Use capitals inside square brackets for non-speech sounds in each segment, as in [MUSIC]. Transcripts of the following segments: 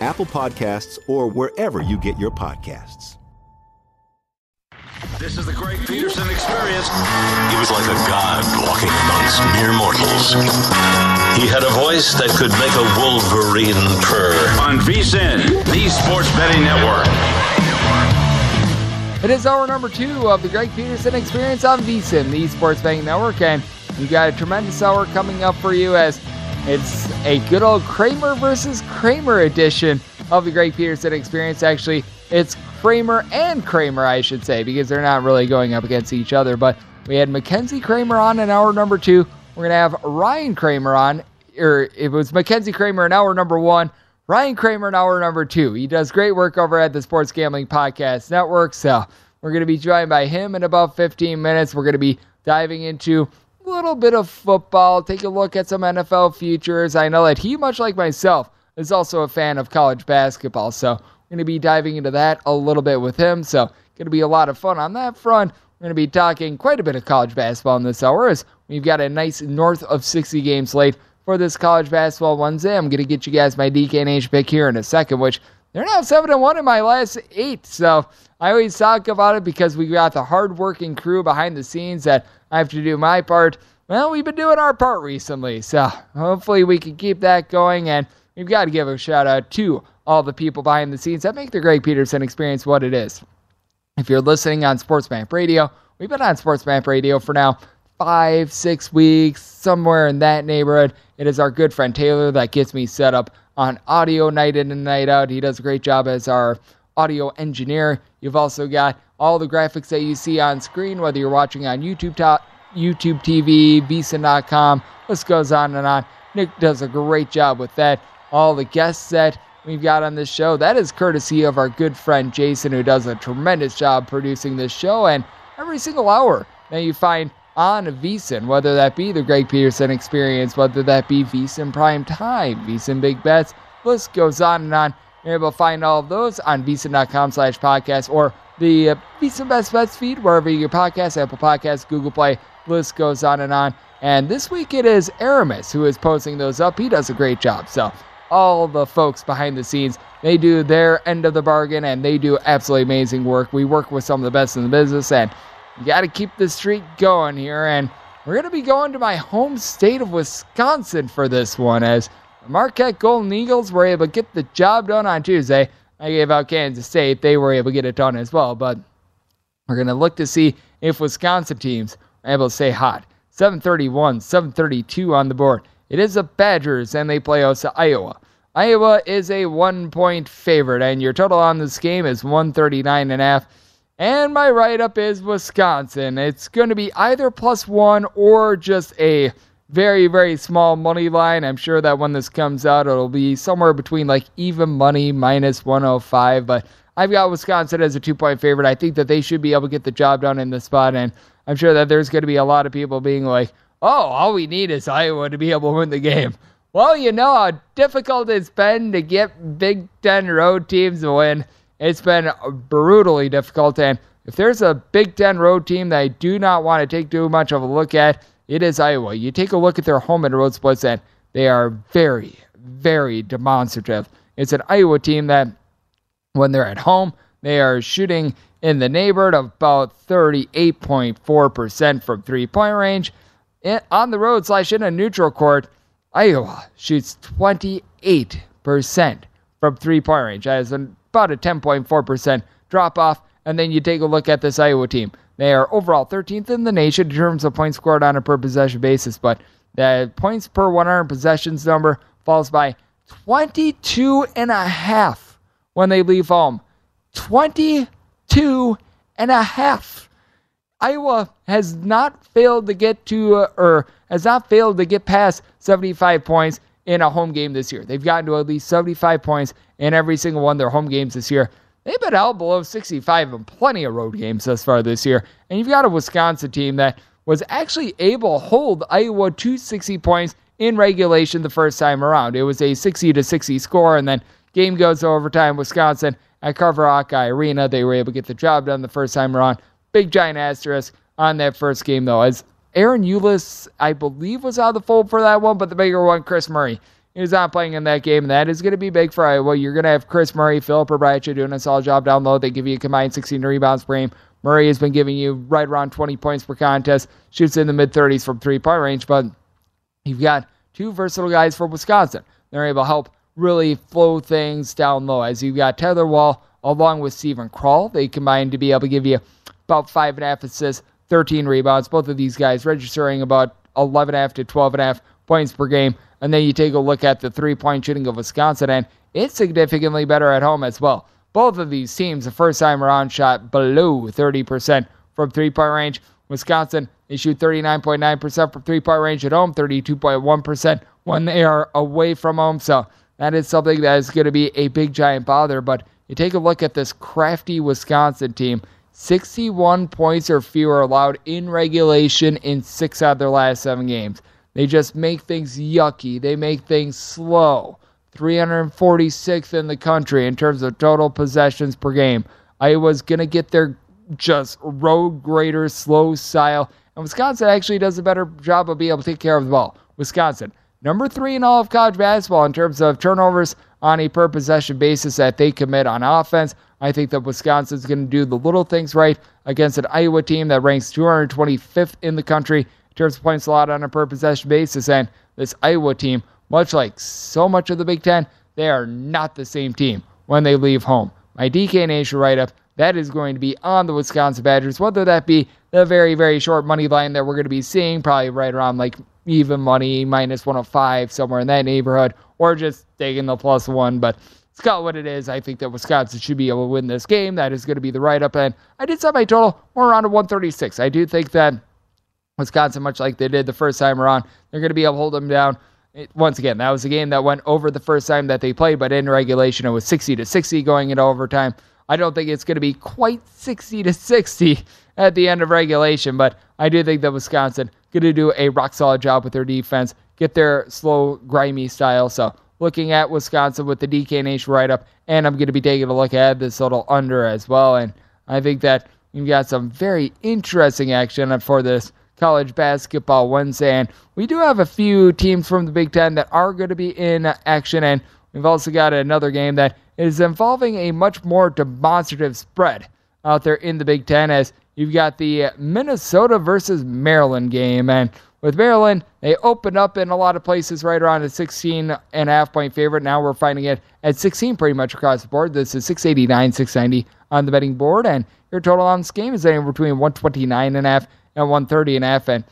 Apple Podcasts, or wherever you get your podcasts. This is the Greg Peterson experience. He was like a god walking amongst mere mortals. He had a voice that could make a wolverine purr. On VSIN, the Sports Betting Network. It is hour number two of the Greg Peterson experience on VSIN, the Sports Betting Network, and we got a tremendous hour coming up for you as it's a good old Kramer versus Kramer edition of the Greg Peterson experience. Actually, it's Kramer and Kramer, I should say, because they're not really going up against each other. But we had Mackenzie Kramer on in hour number two. We're going to have Ryan Kramer on, or it was Mackenzie Kramer in hour number one. Ryan Kramer in hour number two. He does great work over at the Sports Gambling Podcast Network. So we're going to be joined by him in about 15 minutes. We're going to be diving into little bit of football, take a look at some NFL futures. I know that he, much like myself, is also a fan of college basketball. So we're going to be diving into that a little bit with him. So going to be a lot of fun on that front. We're going to be talking quite a bit of college basketball in this hour as we've got a nice north of 60 game slate for this college basketball Wednesday. I'm going to get you guys my DK and DKNH pick here in a second, which they're now 7 and 1 in my last eight. So I always talk about it because we got the hardworking crew behind the scenes that I have to do my part. Well, we've been doing our part recently. So hopefully we can keep that going. And we've got to give a shout out to all the people behind the scenes that make the Greg Peterson experience what it is. If you're listening on SportsMap Radio, we've been on SportsMap Radio for now five, six weeks, somewhere in that neighborhood. It is our good friend Taylor that gets me set up on audio night in and night out. He does a great job as our audio engineer. You've also got all the graphics that you see on screen, whether you're watching on YouTube, YouTube TV, VSIN.com. This goes on and on. Nick does a great job with that. All the guests that we've got on this show, that is courtesy of our good friend Jason, who does a tremendous job producing this show. And every single hour that you find on VSIN, whether that be the Greg Peterson experience, whether that be VSIN Prime Time, VSIN Big Bets, list goes on and on. You're able to find all of those on VSIN.com slash podcast or the uh, Best Bets feed, wherever you get podcasts, Apple Podcasts, Google Play, list goes on and on. And this week it is Aramis who is posting those up. He does a great job. So all the folks behind the scenes, they do their end of the bargain and they do absolutely amazing work. We work with some of the best in the business and you got to keep the streak going here. And we're going to be going to my home state of Wisconsin for this one as Marquette Golden Eagles were able to get the job done on Tuesday. I gave out Kansas State. They were able to get it done as well. But We're going to look to see if Wisconsin teams are able to stay hot. 731, 732 on the board. It is the Badgers, and they play us Iowa. Iowa is a one point favorite, and your total on this game is 139 and a half. And my write up is Wisconsin. It's going to be either plus one or just a very, very small money line. I'm sure that when this comes out, it'll be somewhere between like even money minus 105. But I've got Wisconsin as a two point favorite. I think that they should be able to get the job done in the spot. And I'm sure that there's going to be a lot of people being like, oh, all we need is Iowa to be able to win the game. Well, you know how difficult it's been to get Big Ten road teams to win. It's been brutally difficult. And if there's a Big Ten road team that I do not want to take too much of a look at, it is Iowa. You take a look at their home and road splits, and they are very, very demonstrative. It's an Iowa team that, when they're at home, they are shooting in the neighborhood of about 38.4% from three point range. on the road slash in a neutral court, Iowa shoots 28% from three point range. That is about a 10.4% drop off. And then you take a look at this Iowa team. They are overall 13th in the nation in terms of points scored on a per possession basis, but the points per 100 possessions number falls by 22 and a half when they leave home. 22 and a half. Iowa has not failed to get to, uh, or has not failed to get past 75 points in a home game this year. They've gotten to at least 75 points in every single one of their home games this year. They've been out below 65 in plenty of road games thus far this year. And you've got a Wisconsin team that was actually able to hold Iowa to 60 points in regulation the first time around. It was a 60 to 60 score, and then game goes overtime. Wisconsin at Carver Hawkeye Arena, they were able to get the job done the first time around. Big giant asterisk on that first game though, as Ahron Ulis, I believe, was out of the fold for that one, but the bigger one, Kris Murray. He's not playing in that game. That is going to be big for Iowa. You're going to have Kris Murray, Filip Rebraca doing a solid job down low. They give you a combined 16 rebounds per game. Murray has been giving you right around 20 points per contest, shoots in the mid 30s from three point range, but you've got two versatile guys from Wisconsin. They're able to help really flow things down low as you've got Tyler Wahl along with Steven Crowl. They combine to be able to give you about five and a half assists, 13 rebounds. Both of these guys registering about 11 and a half to 12 and a half points per game. And then you take a look at the three point shooting of Wisconsin, and it's significantly better at home as well. Both of these teams, the first time around, shot below 30% from three point range. Wisconsin, they shoot 39.9% from three point range at home, 32.1% when they are away from home. So that is something that is going to be a big, giant bother. But you take a look at this crafty Wisconsin team 61 points or fewer allowed in regulation in six out of their last seven games. They just make things yucky. They make things slow. 346th in the country in terms of total possessions per game. Iowa's going to get their just road grader, slow style. And Wisconsin actually does a better job of being able to take care of the ball. Wisconsin, number three in all of college basketball in terms of turnovers on a per possession basis that they commit on offense. I think that Wisconsin's going to do the little things right against an Iowa team that ranks 225th in the country in terms of points allowed on a per possession basis. And this Iowa team, much like so much of the Big Ten, they are not the same team when they leave home. My DK Nation write up that is going to be on the Wisconsin Badgers, whether that be the very, very short money line that we're going to be seeing, probably right around like even money, minus 105, somewhere in that neighborhood, or just taking the plus one. But it's got what it is. I think that Wisconsin should be able to win this game. That is going to be the write up. And I did set my total more around a 136. I do think that Wisconsin, much like they did the first time around, they're going to be able to hold them down. It, once again, that was a game that went over the first time that they played, but in regulation, it was 60 to 60 going into overtime. I don't think it's going to be quite 60 to 60 at the end of regulation, but I do think that Wisconsin going to do a rock solid job with their defense, get their slow, grimy style. So looking at Wisconsin with the DK Nation write up, and I'm going to be taking a look at this little under as well. And I think that you've got some very interesting action for this college basketball Wednesday. And we do have a few teams from the Big Ten that are going to be in action. And we've also got another game that is involving a much more demonstrative spread out there in the Big Ten as you've got the Minnesota versus Maryland game. And with Maryland, they opened up in a lot of places right around a 16 and a half point favorite. Now we're finding it at 16 pretty much across the board. This is 689, 690 on the betting board. And Your total on this game is anywhere between 129 and a half and 130 and a half. And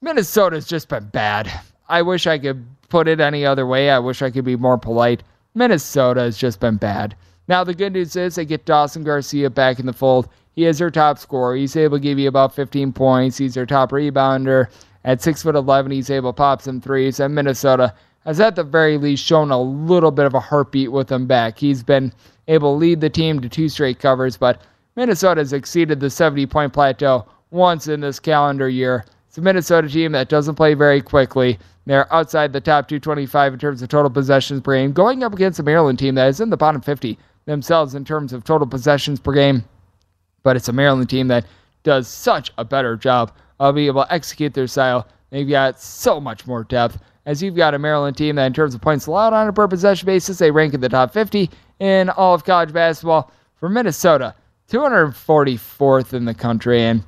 Minnesota's just been bad. I wish I could put it any other way. I wish I could be more polite. Minnesota has just been bad. Now, the good news is they get Dawson Garcia back in the fold. He is their top scorer. He's able to give you about 15 points. He's their top rebounder. At 6'11, he's able to pop some threes. And Minnesota has, at the very least, shown a little bit of a heartbeat with him back. He's been able to lead the team to two straight covers, but Minnesota has exceeded the 70 point plateau once in this calendar year. It's a Minnesota team that doesn't play very quickly. They're outside the top 225 in terms of total possessions per game, going up against a Maryland team that is in the bottom 50 themselves in terms of total possessions per game. But it's a Maryland team that does such a better job of being able to execute their style. They've got so much more depth. As you've got a Maryland team that, in terms of points allowed on a per possession basis, they rank in the top 50 in all of college basketball. For Minnesota, 244th in the country. And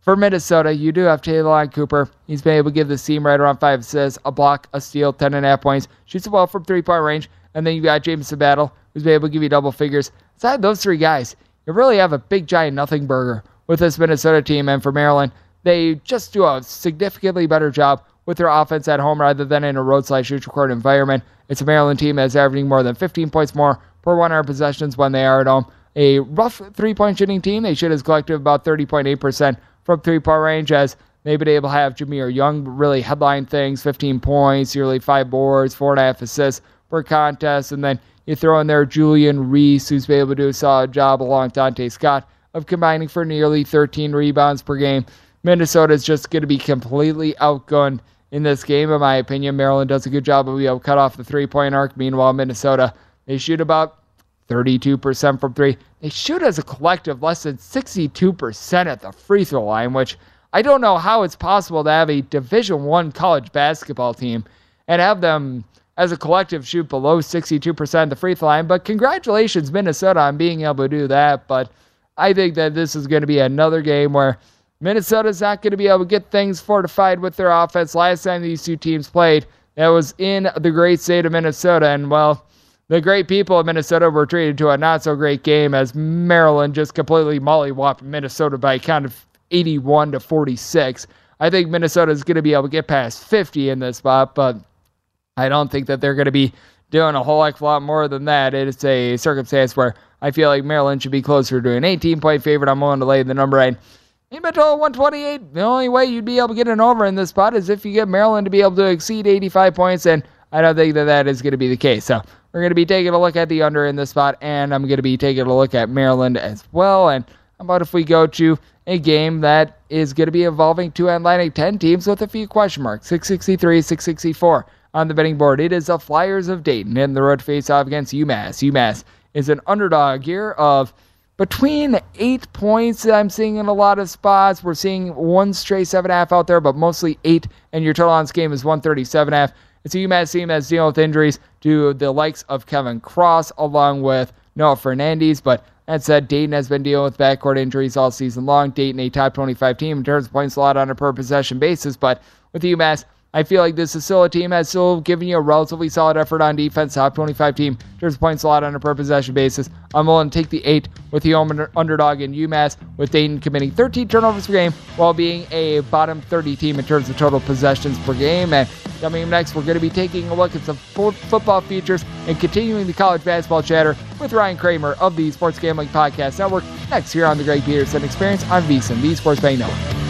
for Minnesota, you do have Taylor Ta'Lon Cooper. He's been able to give the team right around five assists, a block, a steal, 10.5 points. Shoots the ball from three point range. And then you got Jamison Battle, who's been able to give you double figures. Aside those three guys, you really have a big, giant nothing burger with this Minnesota team. And for Maryland, they just do a significantly better job with their offense at home rather than in a road slash neutral court environment. It's a Maryland team that's averaging more than 15 points more per 100 possessions when they are at home. A rough three point shooting team. They shoot as collective about 30.8% from three point range as maybe to have Jahmir Young really headline things 15 points, nearly five boards, four and a half assists per contest. And then you throw in there Julian Reese, who's been able to do a solid job along Donta Scott of combining for nearly 13 rebounds per game. Minnesota is just going to be completely outgunned in this game, in my opinion. Maryland does a good job of being able to cut off the three point arc. Meanwhile, Minnesota, they shoot about 32% from three. They shoot as a collective less than 62% at the free throw line, which I don't know how it's possible to have a Division One college basketball team and have them as a collective shoot below 62% at the free throw line. But congratulations, Minnesota, on being able to do that. But I think that this is going to be another game where Minnesota's not going to be able to get things fortified with their offense. Last time these two teams played, that was in the great state of Minnesota. And, well, the great people of Minnesota were treated to a not so great game as Maryland just completely mollywopped Minnesota by a count of 81 to 46. I think Minnesota is going to be able to get past 50 in this spot, but I don't think that they're going to be doing a whole heck of a lot more than that. It is a circumstance where I feel like Maryland should be closer to an 18 point favorite. I'm willing to lay the number right. Even at 128, the only way you'd be able to get an over in this spot is if you get Maryland to be able to exceed 85 points, and I don't think that that is going to be the case. So we're going to be taking a look at the under in this spot, and I'm going to be taking a look at Maryland as well. And how about if we go to a game that is going to be involving two Atlantic 10 teams with a few question marks 663, 664 on the betting board. It is the Flyers of Dayton in the road face off against UMass. UMass is an underdog here of between eight points that I'm seeing in a lot of spots. We're seeing one straight seven half out there, but mostly eight, and your total on this game is 137 half. It's a UMass team that's dealing with injuries to the likes of Kevin Cross along with Noah Fernandes. But that said, Dayton has been dealing with backcourt injuries all season long. Dayton, a top 25 team in terms of points allowed on a per possession basis. But with UMass, I feel like this is still a team that's still giving you a relatively solid effort on defense. Top 25 team of points allowed on a per possession basis. I'm willing to take the eight with the underdog in UMass, with Dayton committing 13 turnovers per game while being a bottom 30 team in terms of total possessions per game. And coming next, we're going to be taking a look at some football features and continuing the college basketball chatter with Ryan Kramer of the Sports Gambling Podcast Network. Next here on the Greg Peterson Experience on VSiN, the Sports Betting Network.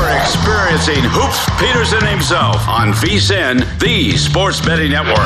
You're experiencing Hoops Peterson himself on VSIN, the Sports Betting Network.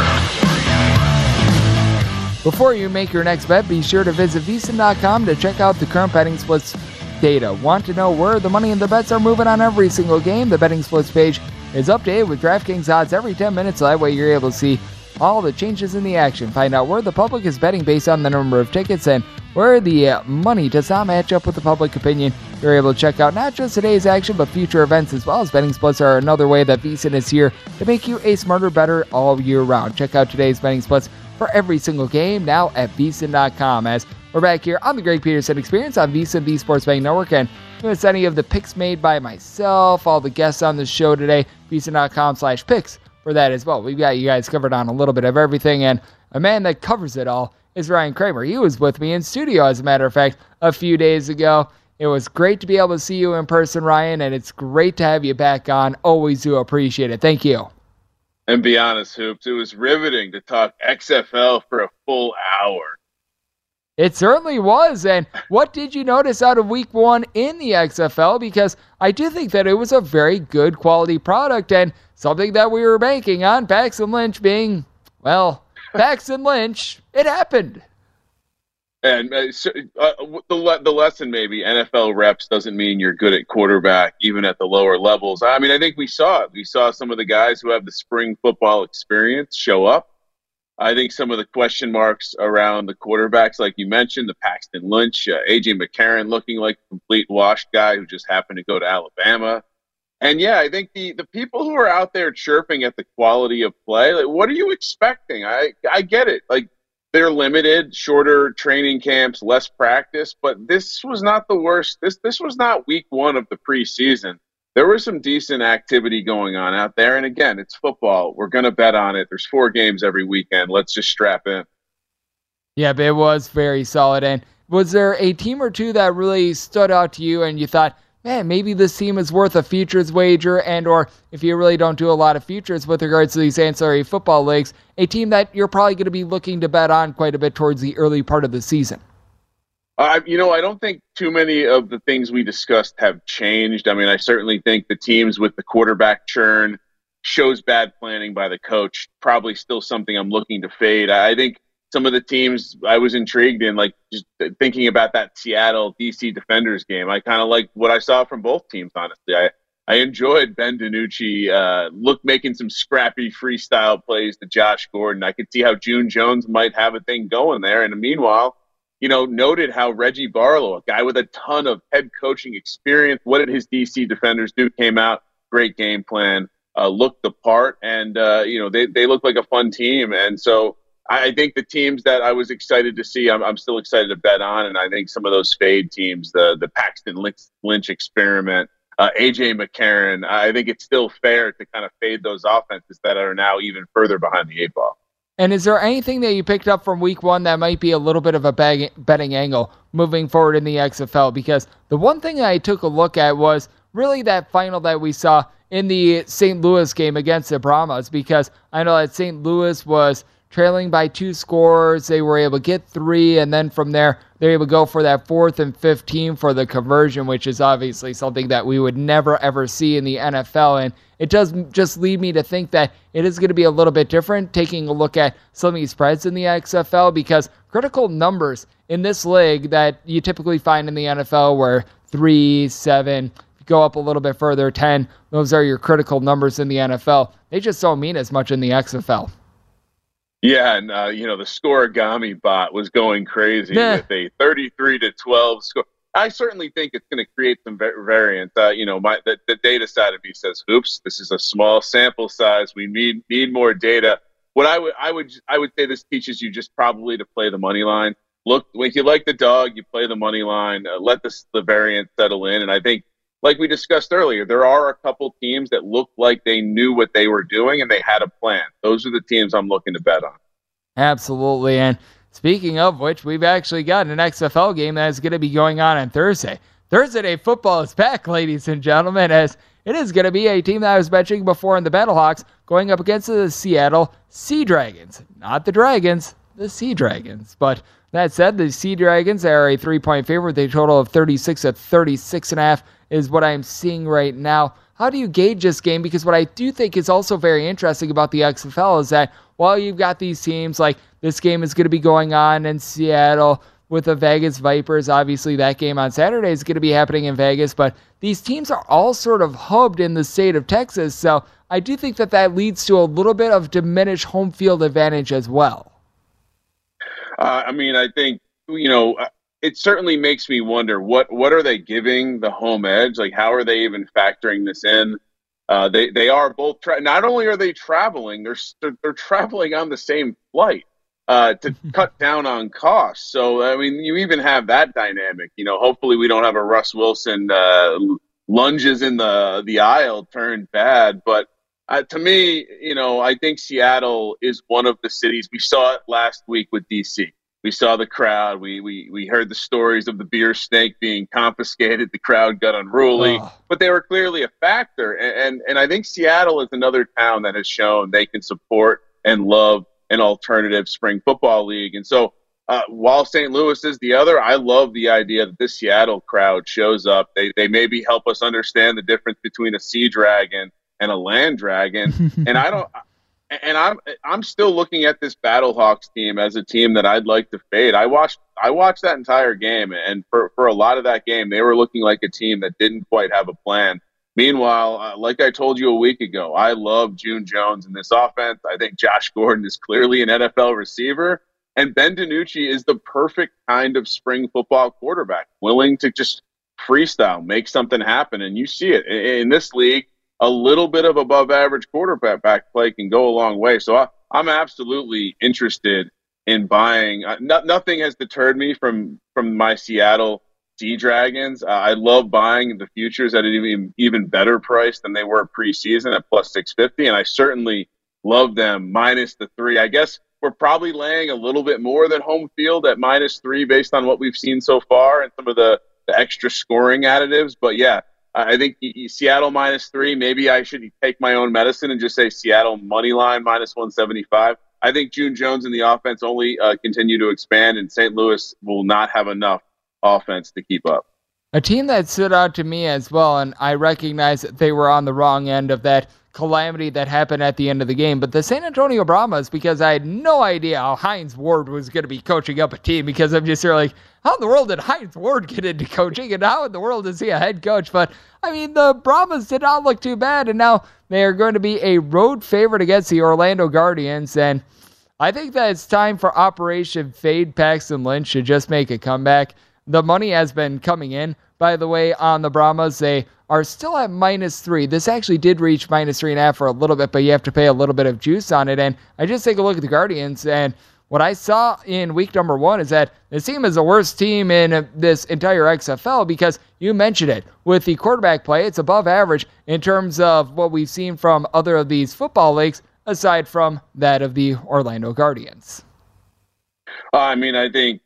Before you make your next bet, be sure to visit VSIN.com to check out the current betting splits data. Want to know where the money and the bets are moving on every single game? The betting splits page is updated with DraftKings odds every 10 minutes, so that way you're able to see all the changes in the action. Find out where the public is betting based on the number of tickets and where the uh, money does not match up with the public opinion. You're able to check out not just today's action, but future events as well as betting splits are another way that VSIN is here to make you a smarter, better all year round. Check out today's betting splits for every single game now at VSIN.com. As we're back here on the Greg Peterson Experience on VSIN, the Sports Betting Network, and miss any of the picks made by myself, all the guests on the show today, VSIN.com slash picks for that as well. We've got you guys covered on a little bit of everything, and a man that covers it all is Ryan Kramer. He was with me in studio, as a matter of fact, a few days ago. It was great to be able to see you in person, Ryan, and it's great to have you back on. Always do appreciate it. Thank you. And be honest, Hoops, it was riveting to talk XFL for a full hour. It certainly was. And what did you notice out of week one in the XFL? Because I do think that it was a very good quality product and something that we were banking on. Paxton Lynch being, well, Paxton Lynch. It happened. And uh, uh, the the lesson maybe NFL reps doesn't mean you're good at quarterback even at the lower levels. I mean, I think we saw it. We saw some of the guys who have the spring football experience show up. I think some of the question marks around the quarterbacks, like you mentioned, the Paxton Lynch, uh, AJ McCarron looking like a complete washed guy who just happened to go to Alabama. And yeah, I think the, the people who are out there chirping at the quality of play, like, what are you expecting? I I get it. Like they're limited, shorter training camps, less practice, but this was not the worst. This this was not week one of the preseason. There was some decent activity going on out there, and again, it's football. We're going to bet on it. There's four games every weekend. Let's just strap in. Yeah, it was very solid. And was there a team or two that really stood out to you, and you thought, man, maybe this team is worth a futures wager, and or if you really don't do a lot of futures with regards to these ancillary football leagues, a team that you're probably going to be looking to bet on quite a bit towards the early part of the season. Uh, you know, I don't think too many of the things we discussed have changed. I mean, I certainly think the teams with the quarterback churn shows bad planning by the coach. Probably still something I'm looking to fade. I think some of the teams I was intrigued in, like just thinking about that Seattle DC Defenders game. I kind of like what I saw from both teams. Honestly, I I enjoyed Ben DiNucci uh, look making some scrappy freestyle plays to Josh Gordon. I could see how June Jones might have a thing going there. And meanwhile, you know, noted how Reggie Barlow, a guy with a ton of head coaching experience, what did his DC defenders do? Came out, great game plan, uh, looked the part, and uh, you know they they look like a fun team. And so I think the teams that I was excited to see, I'm, I'm still excited to bet on, and I think some of those fade teams, the the Paxton Lynch, Lynch experiment, uh, AJ McCarron, I think it's still fair to kind of fade those offenses that are now even further behind the eight ball. And is there anything that you picked up from week one that might be a little bit of a bag, betting angle moving forward in the XFL? Because the one thing I took a look at was really that final that we saw in the St. Louis game against the Brahmas, because I know that St. Louis was trailing by two scores. They were able to get three, and then from there, they're able to go for that fourth and 15 for the conversion, which is obviously something that we would never ever see in the NFL. And it does just lead me to think that it is going to be a little bit different taking a look at some of these spreads in the XFL because critical numbers in this league that you typically find in the NFL where three, seven, go up a little bit further, 10, those are your critical numbers in the NFL. They just don't mean as much in the XFL. Yeah, and uh, you know the Scorigami bot was going crazy nah. with a 33 to 12 score. I certainly think it's going to create some variance. Uh, you know, my the, the, data side of me says, "Oops, this is a small sample size. We need need more data." What I would I would I would say this teaches you just probably to play the money line. Look, if you like the dog, you play the money line. Uh, let the the variance settle in, and I think like we discussed earlier, there are a couple teams that look like they knew what they were doing and they had a plan. Those are the teams I'm looking to bet on. Absolutely. And speaking of which, we've actually got an XFL game that is going to be going on on Thursday. Thursday Day Football is back, [LAUGHS] ladies and gentlemen, as it is going to be a team that I was mentioning before in the Battlehawks going up against the Seattle Sea Dragons. Not the Dragons, the Sea Dragons. But that said, the Sea Dragons are a three point favorite. They total of 36 at 36 and a half is what I'm seeing right now. How do you gauge this game? Because what I do think is also very interesting about the XFL is that while you've got these teams like this game is going to be going on in Seattle with the Vegas Vipers, obviously that game on Saturday is going to be happening in Vegas, but these teams are all sort of hubbed in the state of Texas. So I do think that that leads to a little bit of diminished home field advantage as well. Uh, I mean, I think you know it certainly makes me wonder what what are they giving the home edge? Like, how are they even factoring this in? Uh, they they are both tra- not only are they traveling, they're they're, they're traveling on the same flight uh, to [LAUGHS] cut down on costs. So I mean, you even have that dynamic. You know, hopefully we don't have a Russ Wilson uh, lunges in the the aisle turned bad, but. Uh, to me, you know, I think Seattle is one of the cities. We saw it last week with DC we saw the crowd. We, we, we heard the stories of the beer snake being confiscated. The crowd got unruly, oh. but they were clearly a factor. And, and, and I think Seattle is another town that has shown they can support and love an alternative spring football league. And so uh, while St. Louis is the other, I love the idea that this Seattle crowd shows up. They, they maybe help us understand the difference between a sea dragon and a land dragon. [LAUGHS] and I don't, and I'm I'm still looking at this Battlehawks team as a team that I'd like to fade. I watched I watched that entire game, and for for a lot of that game, they were looking like a team that didn't quite have a plan. Meanwhile, uh, like I told you a week ago, I love June Jones in this offense. I think Josh Gordon is clearly an NFL receiver, and Ben DiNucci is the perfect kind of spring football quarterback, willing to just freestyle, make something happen, and you see it in, in this league a little bit of above average quarterback play can go a long way. So I, I'm absolutely interested in buying. Uh, no, nothing has deterred me from from my Seattle Sea Dragons. Uh, I love buying the futures at an even even better price than they were preseason at plus six fifty, and I certainly love them minus the three. I guess we're probably laying a little bit more than home field at minus three based on what we've seen so far and some of the, the extra scoring additives. But yeah, I think Seattle minus three. Maybe I should take my own medicine and just say Seattle money line minus 175. I think June Jones and the offense only uh, continue to expand, and St. Louis will not have enough offense to keep up. A team that stood out to me as well, and I recognize that they were on the wrong end of that calamity that happened at the end of the game. But the San Antonio Brahmas, because I had no idea how Hines Ward was going to be coaching up a team, because I'm just sort of like, how in the world did Hines Ward get into coaching, and how in the world is he a head coach? But I mean, the Brahmas did not look too bad, and now they are going to be a road favorite against the Orlando Guardians, and I think that it's time for Operation Fade Paxton Lynch to just make a comeback. The money has been coming in, by the way, on the Brahmas. They are still at minus three. This actually did reach minus three and a half for a little bit, but you have to pay a little bit of juice on it. And I just take a look at the Guardians, and what I saw in week number one is that this team is the worst team in this entire XFL because you mentioned it. With the quarterback play, it's above average in terms of what we've seen from other of these football leagues, aside from that of the Orlando Guardians. Uh, I mean, I think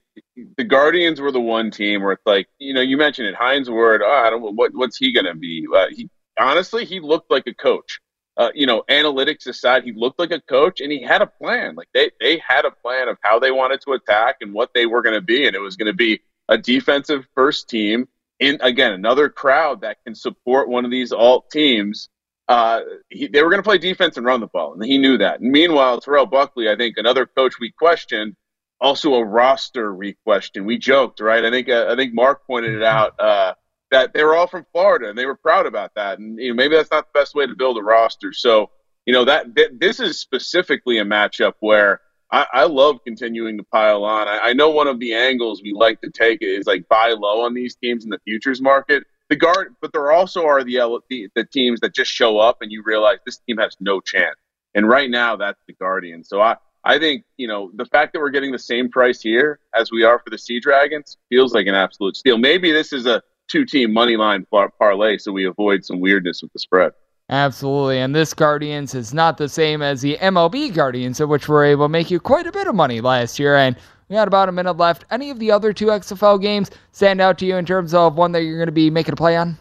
the Guardians were the one team where it's like, you know, you mentioned it, Hines Ward. Oh, I don't what what's he gonna be? Uh, he honestly, he looked like a coach. Uh, you know, analytics aside, he looked like a coach and he had a plan. Like they they had a plan of how they wanted to attack and what they were going to be, and it was going to be a defensive first team in again another crowd that can support one of these alt teams. Uh, he, they were going to play defense and run the ball, and he knew that. And meanwhile, Terrell Buckley, I think another coach we questioned also a roster re-question. We joked, right? I think uh, I think Mark pointed it out uh, that they were all from Florida and they were proud about that. And you know, maybe that's not the best way to build a roster. So you know that th- this is specifically a matchup where I, I love continuing to pile on. I, I, know one of the angles we like to take is like buy low on these teams in the futures market. The guard, but there also are the, the the teams that just show up and you realize this team has no chance. And right now, that's the Guardian. So I I think, you know, the fact that we're getting the same price here as we are for the Sea Dragons feels like an absolute steal. Maybe this is a two team money line par- parlay so we avoid some weirdness with the spread. Absolutely. And this Guardians is not the same as the MLB Guardians, of which we were able to make you quite a bit of money last year. And we got about a minute left. Any of the other two XFL games stand out to you in terms of one that you're going to be making a play on?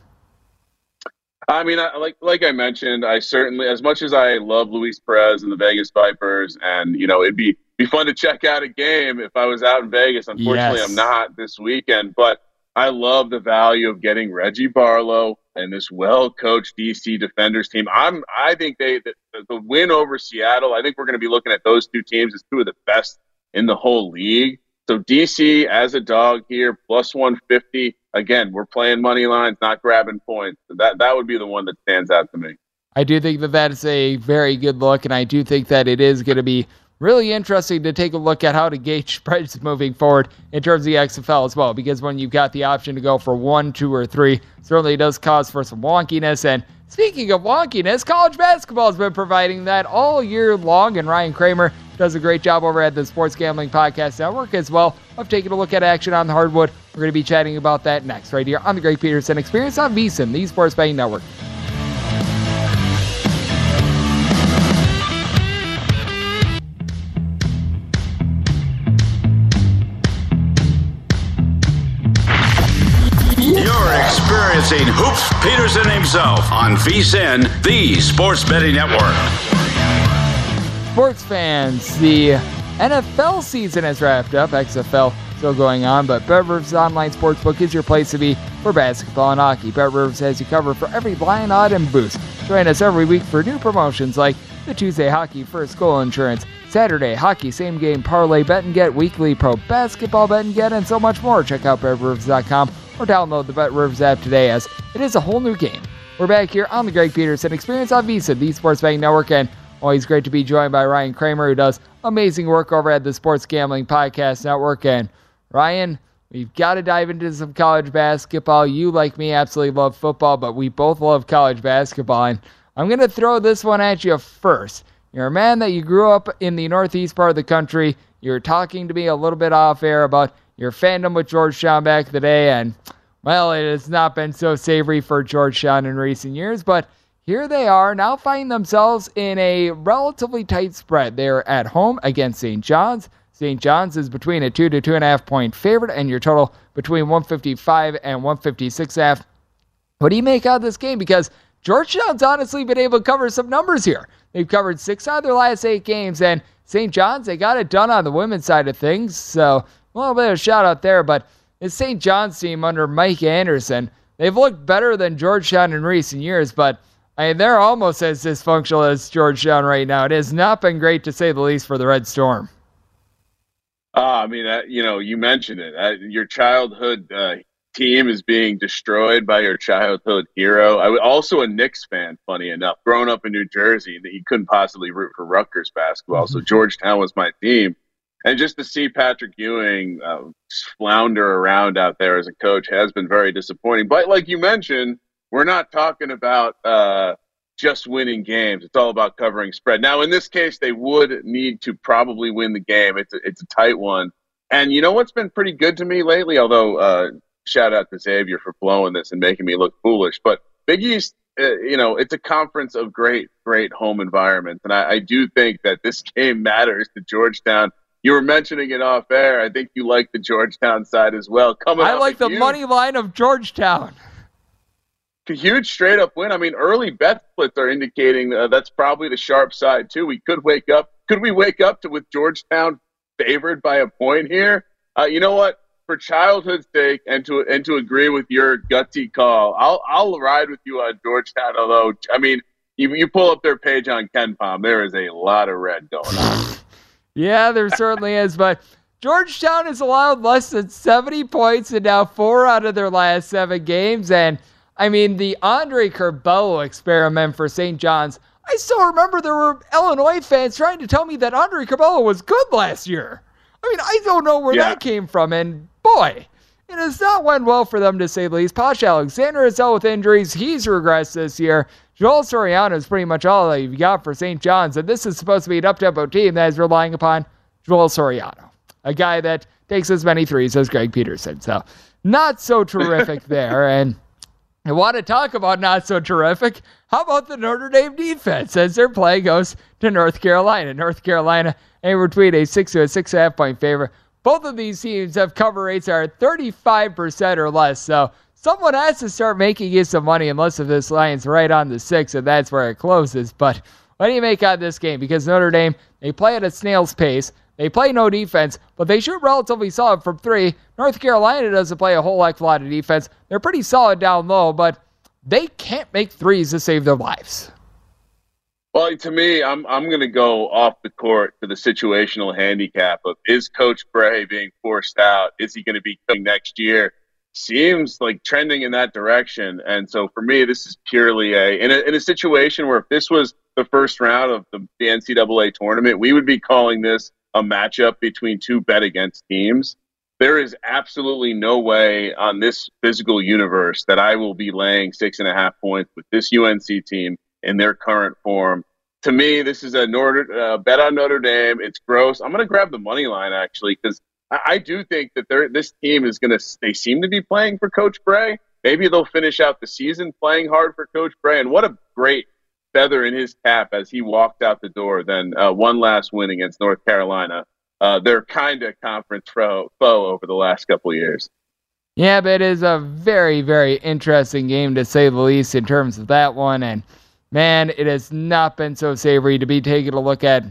I mean, I, like like I mentioned, I certainly, as much as I love Luis Perez and the Vegas Vipers, and you know, it'd be be fun to check out a game if I was out in Vegas. Unfortunately, yes. I'm not this weekend, but I love the value of getting Reggie Barlow and this well-coached DC Defenders team. I'm, I think they the, the win over Seattle. I think we're going to be looking at those two teams as two of the best in the whole league. So DC as a dog here, plus 150 again, we're playing money lines, not grabbing points. That that would be the one that stands out to me. I do think that that is a very good look, and I do think that it is going to be really interesting to take a look at how to gauge [LAUGHS] spreads moving forward in terms of the XFL as well. Because when you've got the option to go for one, two, or three, certainly does cause for some wonkiness. And speaking of wonkiness, college basketball has been providing that all year long, and Ryan Kramer does a great job over at the Sports Gambling Podcast Network as well of taking a look at action on the hardwood. We're going to be chatting about that next, right here on the Greg Peterson Experience on VSIN, the Sports Betting Network. Experiencing Hoops Peterson himself on VSIN, the Sports Betting Network sports fans, the NFL season has wrapped up. XFL still going on, but Bet Rivers Online Sportsbook is your place to be for basketball and hockey. Bet Rivers has you covered for every line, odd, and boost. Join us every week for new promotions like the Tuesday Hockey First Goal Insurance, Saturday Hockey Same Game Parlay Bet and Get, Weekly Pro Basketball Bet and Get, and so much more. Check out BetRivers.com or download the Bet Rivers app today as it is a whole new game. We're back here on the Greg Peterson Experience on VSIN, the Sports Betting Network, and Always great to be joined by Ryan Kramer, who does amazing work over at the Sports Gambling Podcast Network. And Ryan, we've got to dive into some college basketball. You, like me, absolutely love football, but we both love college basketball. And I'm going to throw this one at you first. You're a man that you grew up in the northeast part of the country. You're talking to me a little bit off air about your fandom with Georgetown back in the day, and well, it has not been so savory for Georgetown in recent years, but here they are now finding themselves in a relatively tight spread. They're at home against St. John's. St. John's is between a two to two and a half point favorite, and your total between 155 and 156 half. What do you make out of this game? Because Georgetown's honestly been able to cover some numbers here. They've covered six out of their last eight games, and St. John's, they got it done on the women's side of things. So a little bit of a shout out there, but it's St. John's team under Mike Anderson. They've looked better than Georgetown in recent years, but I mean, they're almost as dysfunctional as Georgetown right now. It has not been great to say the least for the Red Storm. Uh, I mean, uh, you know, you mentioned it. Uh, your childhood uh, team is being destroyed by your childhood hero. I was also a Knicks fan, funny enough. Growing up in New Jersey, you couldn't possibly root for Rutgers basketball, so Georgetown was my team. And just to see Patrick Ewing uh, flounder around out there as a coach has been very disappointing. But like you mentioned, we're not talking about uh, just winning games. It's all about covering spread. Now, in this case, they would need to probably win the game. It's a, it's a tight one. And you know what's been pretty good to me lately? Although, uh, shout out to Xavier for blowing this and making me look foolish. But Big East, uh, you know, it's a conference of great, great home environments. And I, I do think that this [LAUGHS] game matters to Georgetown. You were mentioning it off air. I think you like the Georgetown side as well. Coming, I like the money line of Georgetown a huge straight up win. I mean, early bet splits are indicating uh, that's probably the sharp side too. We could wake up. Could we wake up to with Georgetown favored by a point here? Uh, you know what? For childhood's sake, and to and to agree with your gutsy call, I'll I'll ride with you on Georgetown. Although, I mean, you, you pull up their page on KenPom, there is a lot of red going on. Yeah, there certainly is, but. Georgetown has allowed less than 70 points in now four out of their last seven games, and I mean, the Andre Curbelo experiment for St. John's. I still remember there were Illinois fans trying to tell me that Andre Curbelo was good last year. I mean, I don't know where yeah. that came from. And boy, it has not went well for them to say the least. Posh Alexander is out with injuries. He's regressed this year. Joel Soriano is pretty much all that you've got for St. John's. And this is supposed to be an up-tempo team that is relying upon Joel Soriano, a guy that takes as many threes as Greg Peterson. So not so terrific [LAUGHS] there. And I want to talk about not so terrific. How about the Notre Dame defense as their play goes to North Carolina? North Carolina anywhere between a six to a six and a half point favor. Both of these teams have cover rates are 35% or less. So someone has to start making you some money unless if this line's right on the six and that's where it closes. But what do you make out of this game? Because Notre Dame, they play at a snail's pace. They play no defense, but they shoot relatively solid from three. North Carolina doesn't play a whole heck of a lot of defense. They're pretty solid down low, but they can't make threes to save their lives. Well, to me, I'm I'm going to go off the court to the situational handicap of is Coach Brey being forced out? Is he going to be coming next year? Seems like trending in that direction, and so for me, this is purely a in a, in a situation where if this was the first round of the, the NCAA tournament, we would be calling this a matchup between two bet against teams. There is absolutely no way on this physical universe that I will be laying six and a half points with this UNC team in their current form. To me, this is a Notre, uh, bet on Notre Dame. It's gross. I'm going to grab the money line actually because I, I, do think that this team is going to. They seem to be playing for Coach Brey. Maybe they'll finish out the season playing hard for Coach Brey. And what a great feather in his cap as he walked out the door Then uh, one last win against North Carolina. Uh, they're kind of conference foe over the last couple years. Yeah, but it is a very, very interesting game to say the least in terms of that one. And man, it has not been so savory to be taking a look at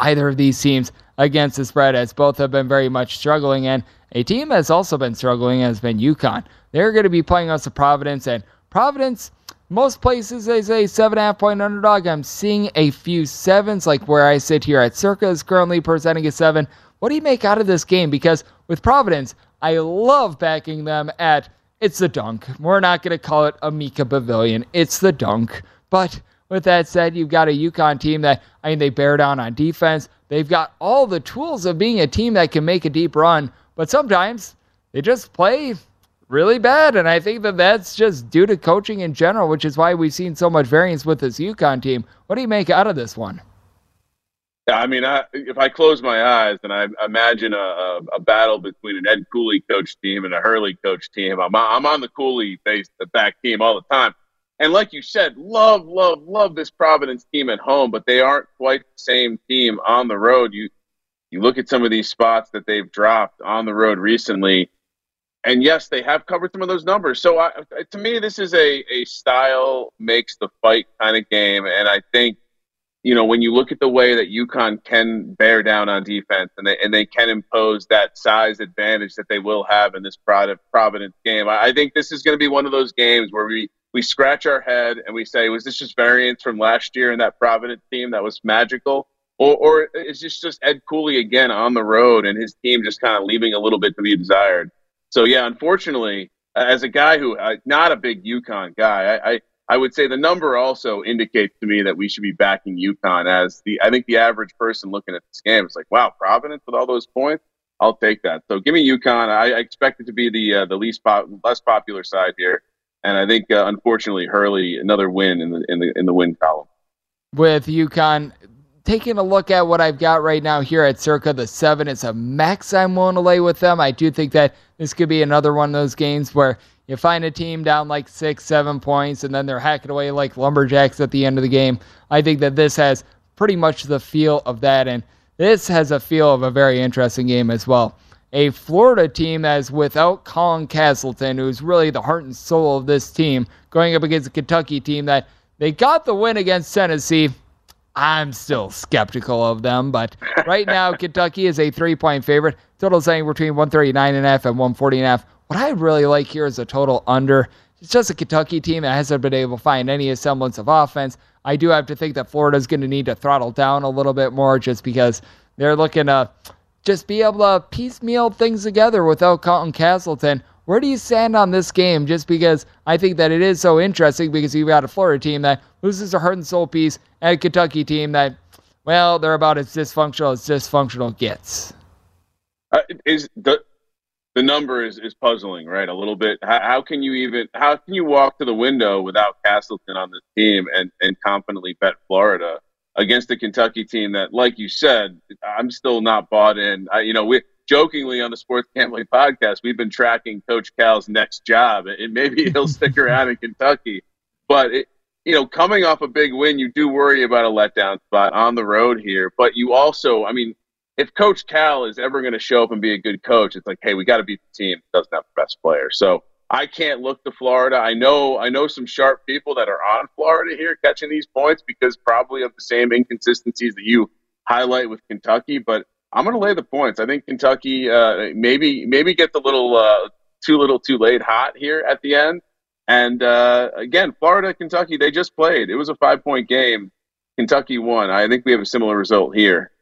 either of these teams against the spread, as both have been very much struggling. And a team that's also been struggling has been UConn. They're going to be playing us to Providence, and Providence most places they say seven and a half point underdog. I'm seeing a few sevens, like where I sit here at Circa is currently presenting a seven. What do you make out of this game? Because with Providence, I love backing them at it's the dunk. We're not going to call it Amica Pavilion. It's the dunk. But with that said, you've got a UConn team that, I mean, they bear down on defense. They've got all the tools of being a team that can make a deep run, but sometimes they just play really bad. And I think that that's just due to coaching in general, which is why we've seen so much variance with this UConn team. What do you make out of this one? Yeah, I mean, I, if I close my eyes and I imagine a, a, a, battle between an Ed Cooley coach team and a Hurley coach team, I'm, I'm on the Cooley based back team all the time. And like you said, love, love, love this Providence team at home, but they aren't quite the same team on the road. You you look at some of these spots that they've dropped on the road recently, and yes, they have covered some of those numbers. So I, to me, this is a, a style makes the fight kind of game, and I think you know, when you look at the way that UConn can bear down on defense and they, and they can impose that size advantage that they will have in this Providence game, I, think this is going to be one of those games where we, we scratch our head and we say, was this just variance from last year in that Providence team that was magical? Or, or is this just Ed Cooley again on the road and his team just kind of leaving a little bit to be desired? So, yeah, unfortunately, as a guy who, uh, not a big UConn guy, I, I I would say the number also indicates to me that we should be backing UConn as the. I think the average person looking at this game is like, wow, Providence with all those points. I'll take that. So give me UConn. I, I expect it to be the uh, the least pop, less popular side here, and I think uh, unfortunately Hurley another win in the in the in the win column. With UConn, taking a look at what I've got right now here at circa the seven, it's a max I'm willing to lay with them. I do think that this could be another one of those games where you find a team down like six, seven points, and then they're hacking away like lumberjacks at the end of the game. I think that this has pretty much the feel of that, and this has a feel of a very interesting game as well. A Florida team that is without Colin Castleton, who's really the heart and soul of this team, going up against a Kentucky team that they got the win against Tennessee. I'm still skeptical of them, but [LAUGHS] right now Kentucky is a three-point favorite. Total saying between 139 and a half and 140 and a half. What I really like here is a total under. It's just a Kentucky team that hasn't been able to find any semblance of offense. I do have to think that Florida's going to need to throttle down a little bit more just because they're looking to just be able to piecemeal things together without Colin Castleton. Where do you stand on this game? Just because I think that it is so interesting because you've got a Florida team that loses a heart and soul piece and a Kentucky team that, well, they're about as dysfunctional as dysfunctional gets. Uh, is the the number is, is puzzling, right? A little bit. How, how, can you even how can you walk to the window without Castleton on the team and and confidently bet Florida against the Kentucky team that, like you said, I'm still not bought in. I, you know, we jokingly on the Sports Gambling podcast, we've been tracking Coach Cal's next job, and maybe he'll [LAUGHS] stick around in Kentucky. But it, you know, coming off a big win, you do worry about a letdown spot on the road here. But you also, I mean if Coach Cal is ever going to show up and be a good coach, it's like, hey, we got to beat the team that doesn't have the best player. So I can't look to Florida. I know I know some sharp people that are on Florida here catching these points because probably of the same inconsistencies that you highlight with Kentucky. But I'm going to lay the points. I think Kentucky uh, maybe maybe get the little uh, too little too late hot here at the end. And uh, again, Florida, Kentucky, they just played. It was a five point game. Kentucky won. I think we have a similar result here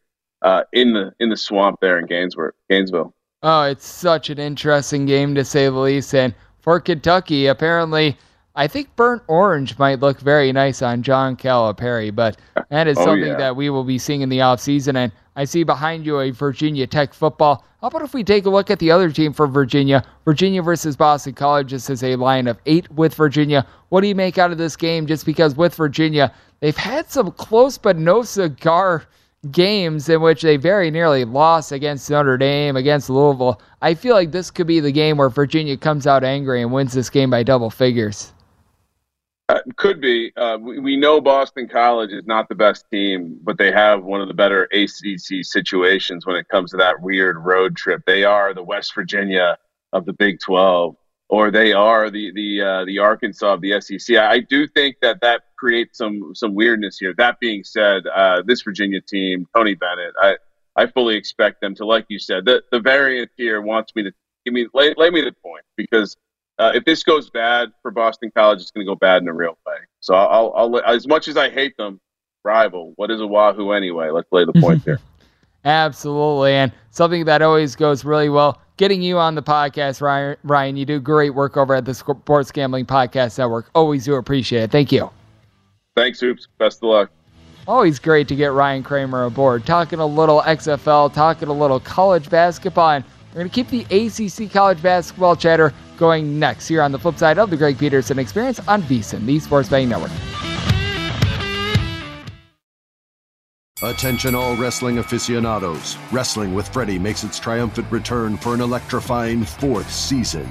uh, in the in the swamp there in Gainesville. Gainesville. Oh, it's such an interesting game to say the least. And for Kentucky, apparently, I think burnt orange might look very nice on John Calipari, but that is oh, something yeah. that we will be seeing in the offseason. And I see behind you a Virginia Tech football. How about if we take a look at the other team for Virginia? Virginia versus Boston College. This is a line of eight with Virginia. What do you make out of this game? Just because with Virginia, they've had some close but no cigar games in which they very nearly lost against Notre Dame, against Louisville. I feel like this could be the game where Virginia comes out angry and wins this game by double figures. Uh, could be. Uh, we, we, know Boston College is not the best team, but they have one of the better ACC situations when it comes to that weird road trip. They are the West Virginia of the Big 12 or they are the the uh, the Arkansas of the SEC. I, do think that that creates some some weirdness here. That being said, uh, this Virginia team, Tony Bennett, I I fully expect them to, like you said, the the variant here wants me to give me lay, lay me the point because uh, if this goes bad for Boston College, it's going to go bad in a real way. So I'll, I'll, I'll as much as I hate them, rival. What is a Wahoo anyway? Let's lay the [LAUGHS] point here. Absolutely, and something that always goes really well getting you on the podcast, Ryan. Ryan, you do great work over at the Sports Gambling Podcast Network. Always do appreciate it. Thank you. Thanks, Hoops. Best of luck. Always great to get Ryan Kramer aboard. Talking a little XFL, talking a little college basketball, and we're going to keep the ACC college basketball chatter going next here on the flip side of the Greg Peterson Experience on VSiN, the Sports Betting Network. Attention, all wrestling aficionados. Wrestling with Freddie makes its triumphant return for an electrifying fourth season.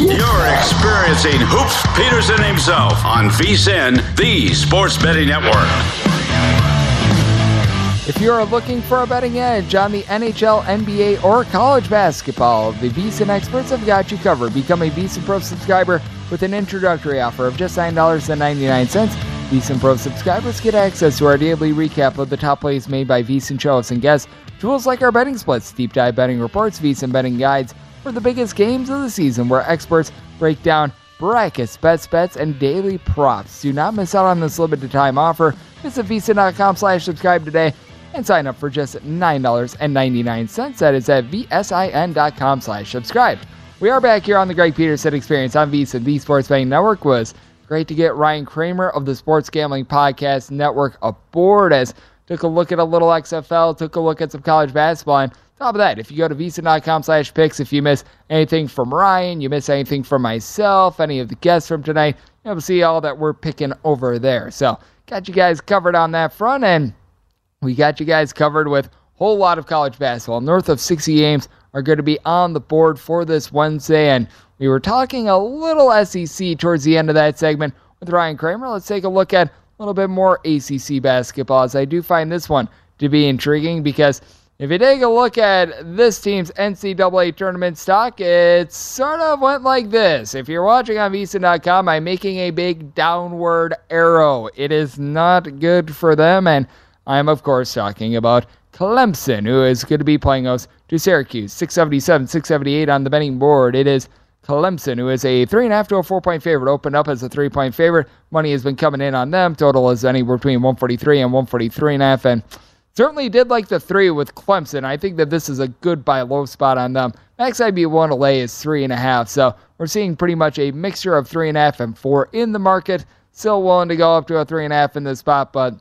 You're experiencing Hoops Peterson himself on VSIN, the Sports Betting Network. If you are looking for a betting edge on the NHL, NBA, or college basketball, the VSIN experts have got you covered. Become a VSIN Pro subscriber with an introductory offer of just $9.99. VSIN Pro subscribers get access to our daily recap of the top plays made by VSIN shows and guests, tools like our betting splits, deep dive betting reports, VSIN betting guides, for the biggest games of the season where experts break down brackets, bets, bets, and daily props. Do not miss out on this limited time offer. Visit VSIN.com slash subscribe today and sign up for just $9.99. That is at VSIN.com slash subscribe. We are back here on the Greg Peterson Experience on VSIN, the Sports Betting Network. Was great to get Ryan Kramer of the Sports Gambling Podcast Network aboard as took a look at a little XFL, took a look at some college basketball, and top of that, if you go to VSIN.com slash picks, if you miss anything from Ryan, you miss anything from myself, any of the guests from tonight, you'll see all that we're picking over there. So, got you guys covered on that front, and we got you guys covered with a whole lot of college basketball. North of 60 games are going to be on the board for this Wednesday. And we were talking a little SEC towards the end of that segment with Ryan Kramer. Let's take a look at little bit more ACC basketball, as I do find this one to be intriguing because if you take a look at this team's NCAA tournament stock, it sort of went like this. If you're watching on VSiN.com, I'm making a big downward arrow. It is not good for them, and I'm, of course, talking about Clemson, who is going to be playing us to Syracuse. 677, 678 on the betting board. It is Clemson, who is a three and a half to a four point favorite, opened up as a three point favorite. Money has been coming in on them. Total is anywhere between 143 and 143 and a half. And certainly did like the three with Clemson. I think that this is a good buy low spot on them. Max IB one lay is three and a half. So we're seeing pretty much a mixture of three and a half and four in the market. Still willing to go up to a three and a half in this spot, but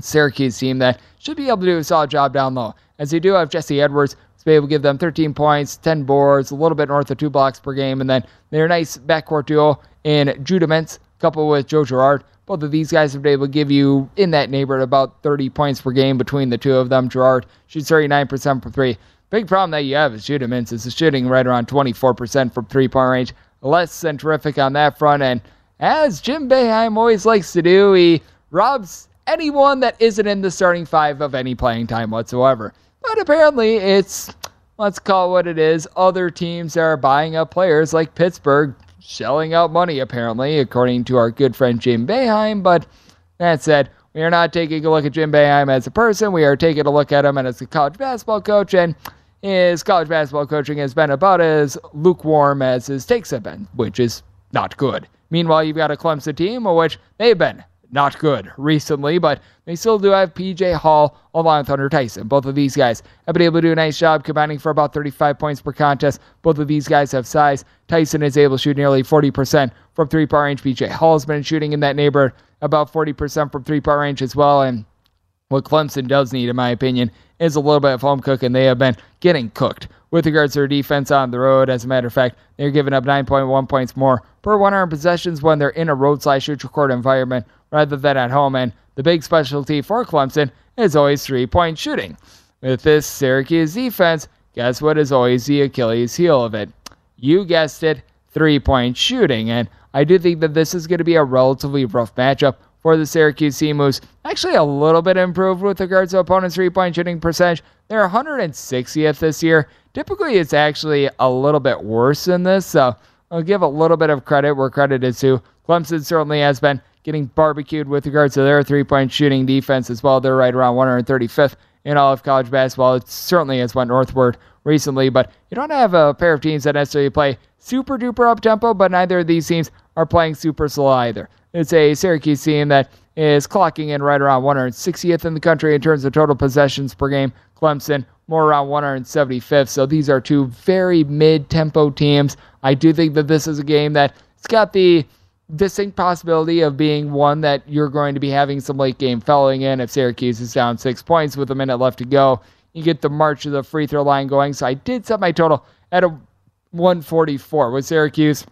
Syracuse team that should be able to do a solid job down low. As they do have Jesse Edwards, to be able to give them 13 points, 10 boards, a little bit north of two blocks per game, and then their nice backcourt duo in Judah Mintz, coupled with Joe Girard. Both of these guys have been able to give you in that neighborhood about 30 points per game between the two of them. Girard shoots 39% for three. Big problem that you have is Judah Mintz is shooting right around 24% from three point range. Less than terrific on that front. And as Jim Boeheim always likes to do, he robs anyone that isn't in the starting five of any playing time whatsoever. But apparently, it's, let's call it what it is, other teams are buying up players like Pittsburgh, shelling out money, apparently, according to our good friend Jim Boeheim. But that said, we are not taking a look at Jim Boeheim as a person. We are taking a look at him as a college basketball coach, and his college basketball coaching has been about as lukewarm as his takes have been, which is not good. Meanwhile, you've got a Clemson team, which they've been not good recently, but they still do have PJ Hall along with Hunter Tyson. Both of these guys have been able to do a nice job combining for about 35 points per contest. Both of these guys have size. Tyson is able to shoot nearly 40% from three point range. PJ Hall's been shooting in that neighborhood about 40% from three point range as well. And what Clemson does need, in my opinion, is a little bit of home cooking. They have been getting cooked with regards to their defense on the road. As a matter of fact, they're giving up 9.1 points more per 100 possessions when they're in a road slash neutral court environment rather than at home. And the big specialty for Clemson is always three point shooting. With this Syracuse defense, guess what is always the Achilles heel of it? You guessed it, three point shooting. And I do think that this is going to be a relatively rough matchup for the Syracuse team, who's actually a little bit improved with regards to opponents' three point shooting percentage. They're 160th this year. Typically, it's actually a little bit worse than this. So I'll give a little bit of credit where credit is due. Clemson certainly has been getting barbecued with regards to their three point shooting defense as well. They're right around 135th in all of college basketball. It certainly has went northward recently, but you don't have a pair of teams that necessarily play super duper up tempo, but neither of these teams are playing super slow either. It's a Syracuse team that is clocking in right around 160th in the country in terms of total possessions per game. Clemson more around 175th. So these are two very mid tempo teams. I do think that this is a game that it's got the distinct possibility of being one that you're going to be having some late game fouling in if Syracuse is down six points with a minute left to go. You get the march of the free throw line going. So I did set my total at a 144 with Syracuse.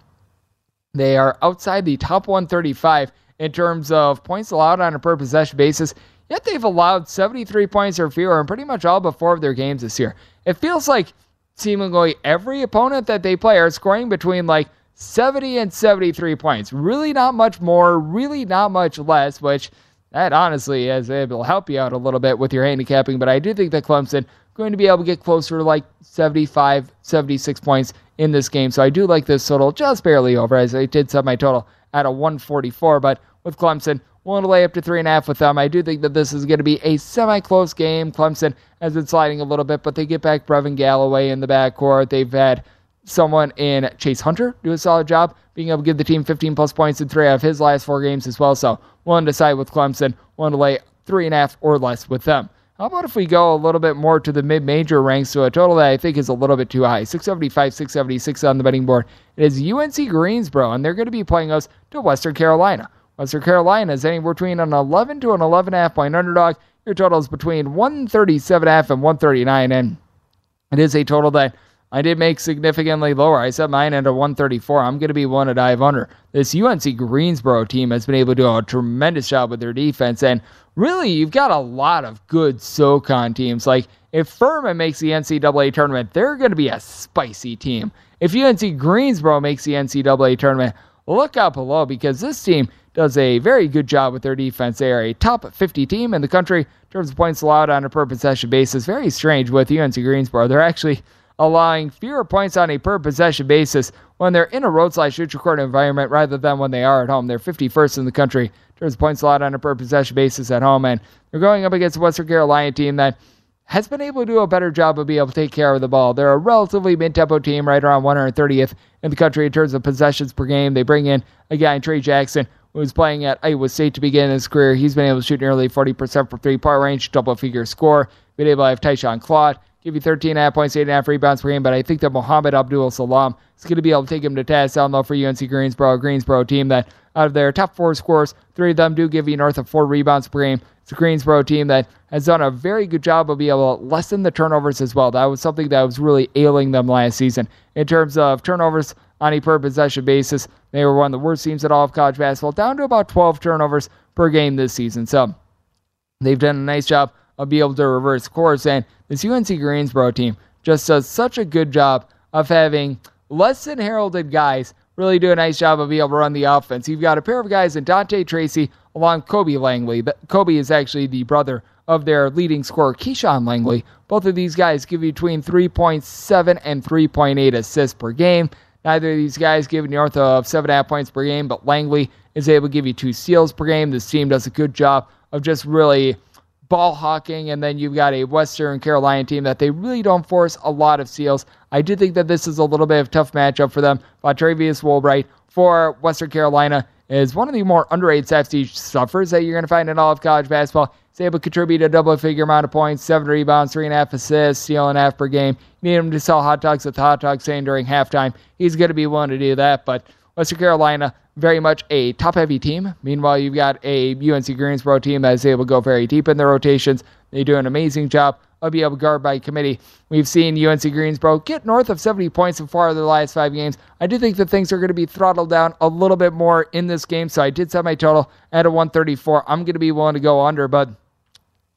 They are outside the top 135 in terms of points allowed on a per possession basis. Yet they've allowed 73 points or fewer in pretty much all but four of their games this year. It feels like seemingly every opponent that they play are scoring between like 70 and 73 points. Really not much more, really not much less, which that honestly is to help you out a little bit with your handicapping. But I do think that Clemson going to be able to get closer to like 75, 76 points in this game. So I do like this total just barely over, as I did set my total at a 144. But with Clemson, willing to lay up to three and a half with them. I do think that this is going to be a semi-close game. Clemson has been sliding a little bit, but they get back Brevin Galloway in the backcourt. They've had someone in Chase Hunter do a solid job, being able to give the team 15 plus points in three out of his last four games as well. So one to side with Clemson, one to lay three and a half or less with them. How about if we go a little bit more to the mid-major ranks to a total that I think is a little bit too high, 675, 676 on the betting board. It is UNC Greensboro, and they're going to be playing us to Western Carolina. Western Carolina is anywhere between an 11 to an 11.5 point underdog. Your total is between 137.5 and 139, and it is a total that I did make significantly lower. I set mine at a 134. I'm going to be one to dive under. This UNC Greensboro team has been able to do a tremendous job with their defense. And really, you've got a lot of good SoCon teams. Like, if Furman makes the NCAA tournament, they're going to be a spicy team. If UNC Greensboro makes the NCAA tournament, look out below because this team does a very good job with their defense. They are a top 50 team in the country in terms of points allowed on a per possession basis. Very strange with UNC Greensboro. They're actually allowing fewer points on a per possession basis when they're in a road slash neutral court environment rather than when they are at home. They're 51st in the country in terms of points allowed on a per possession basis at home, and they're going up against a Western Carolina team that has been able to do a better job of being able to take care of the ball. They're a relatively mid-tempo team, right around 130th in the country in terms of possessions per game. They bring in a guy, Trey Jackson, who was playing at Iowa State to begin his career. He's been able to shoot nearly 40% from three-point range, double-figure score. Been able to have Tyzhaun Claude give you 13.5 points, 8.5 rebounds per game, but I think that Mohammed Abdulsalam is going to be able to take him to task down low for UNC Greensboro. Greensboro team that out of their top four scores, three of them do give you north of four rebounds per game. It's a Greensboro team that has done a very good job of being able to lessen the turnovers as well. That was something that was really ailing them last season. In terms of turnovers on a per possession basis, they were one of the worst teams at all of college basketball, down to about 12 turnovers per game this season. So they've done a nice job of being able to reverse course. And this UNC Greensboro team just does such a good job of having less than heralded guys really do a nice job of being able to run the offense. You've got a pair of guys in Dante Treacy along Kobe Langley. Kobe is actually the brother of their leading scorer, Keyshawn Langley. Both of these guys give you between 3.7 and 3.8 assists per game. Neither of these guys give you north of 7.5 points per game, but Langley is able to give you two steals per game. This team does a good job of just really ball hawking, and then you've got a Western Carolina team that they really don't force a lot of seals. I do think that this is a little bit of a tough matchup for them. But Vonterius Woolbright for Western Carolina is one of the more underrated safety suffers that you're going to find in all of college basketball. He's able to contribute a double figure amount of points, seven rebounds, three and a half assists, steal and a half per game. You need him to sell hot dogs at the hot dog stand during halftime. He's going to be willing to do that. But Western Carolina, very much a top heavy team. Meanwhile, you've got a UNC Greensboro team that is able to go very deep in their rotations. They do an amazing job of being able to guard by committee. We've seen UNC Greensboro get north of 70 points so far in their last five games. I do think that things are going to be throttled down a little bit more in this game, so I did set my total at a 134. I'm going to be willing to go under, but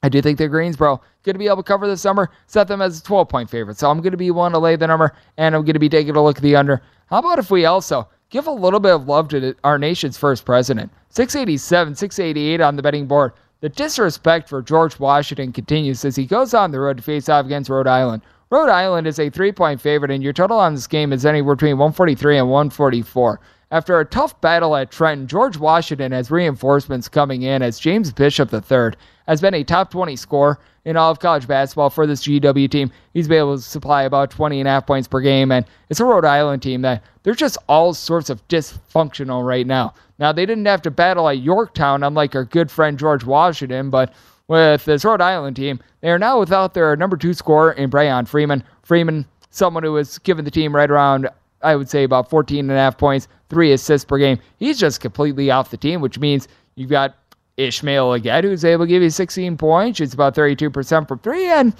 I do think that Greensboro going to be able to cover this summer. set them as a 12 point favorite. So I'm going to be willing to lay the number, and I'm going to be taking a look at the under. How about if we also give a little bit of love to our nation's first president? 687, 688 on the betting board. The disrespect for George Washington continues as he goes on the road to face off against Rhode Island. Rhode Island is a three point favorite, and your total on this game is anywhere between 143 and 144. After a tough battle at Trenton, George Washington has reinforcements coming in as James Bishop III has been a top 20 scorer in all of college basketball for this GW team. He's been able to supply about 20 and a half points per game, and it's a Rhode Island team that they're just all sorts of dysfunctional right now. Now, they didn't have to battle at Yorktown, unlike our good friend George Washington, but with this Rhode Island team, they are now without their number two scorer in Brayon Freeman. Freeman, someone who has given the team right around, I would say, about 14 and a half points, three assists per game. He's just completely off the team, which means you've got Ishmael Leggett, who's able to give you 16 points. It's about 32% from three, and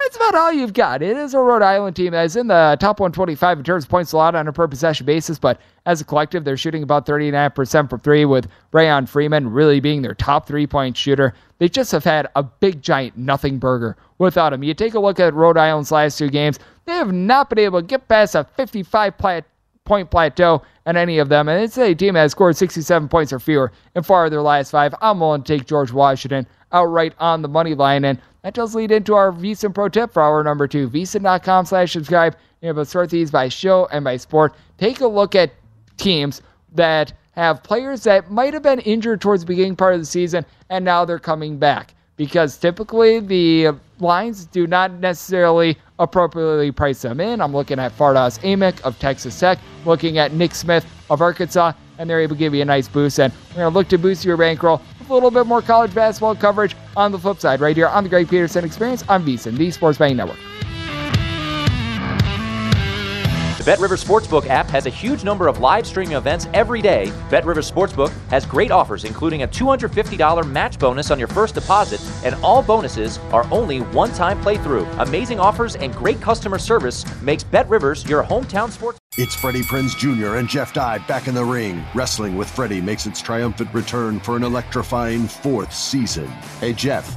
that's about all you've got. It is a Rhode Island team that is in the top 125 in terms of points allowed on a per possession basis, but as a collective, they're shooting about 39% from three, with Brayon Freeman really being their top three point shooter. They just have had a big, giant nothing burger without him. You take a look at Rhode Island's last two games, they have not been able to get past a 55 point plateau in any of them, and it's a team that has scored 67 points or fewer in four of their last five. I'm willing to take George Washington outright on the money line. And that does lead into our VSiN Pro tip for hour number two. VSiN.com slash subscribe. You a sort these by show and by sport. Take a look at teams that have players that might have been injured towards the beginning part of the season and now they're coming back. Because typically the lines do not necessarily appropriately price them in. I'm looking at Fardaws Aimaq of Texas Tech, looking at Nick Smith of Arkansas, and they're able to give you a nice boost. And we're going to look to boost your bankroll a little bit more college basketball coverage on the flip side, right here on the Greg Peterson Experience on VSiN, the Sports Betting Network. BetRivers Sportsbook app has a huge number of live streaming events every day. Bet BetRivers Sportsbook has great offers, including a $250 match bonus on your first deposit, and all bonuses are only one time playthrough. Amazing offers and great customer service makes BetRivers your hometown sports. It's Freddie Prinze Jr. and Jeff Dye back in the ring. Wrestling with Freddie makes its triumphant return for an electrifying fourth season. Hey, Jeff.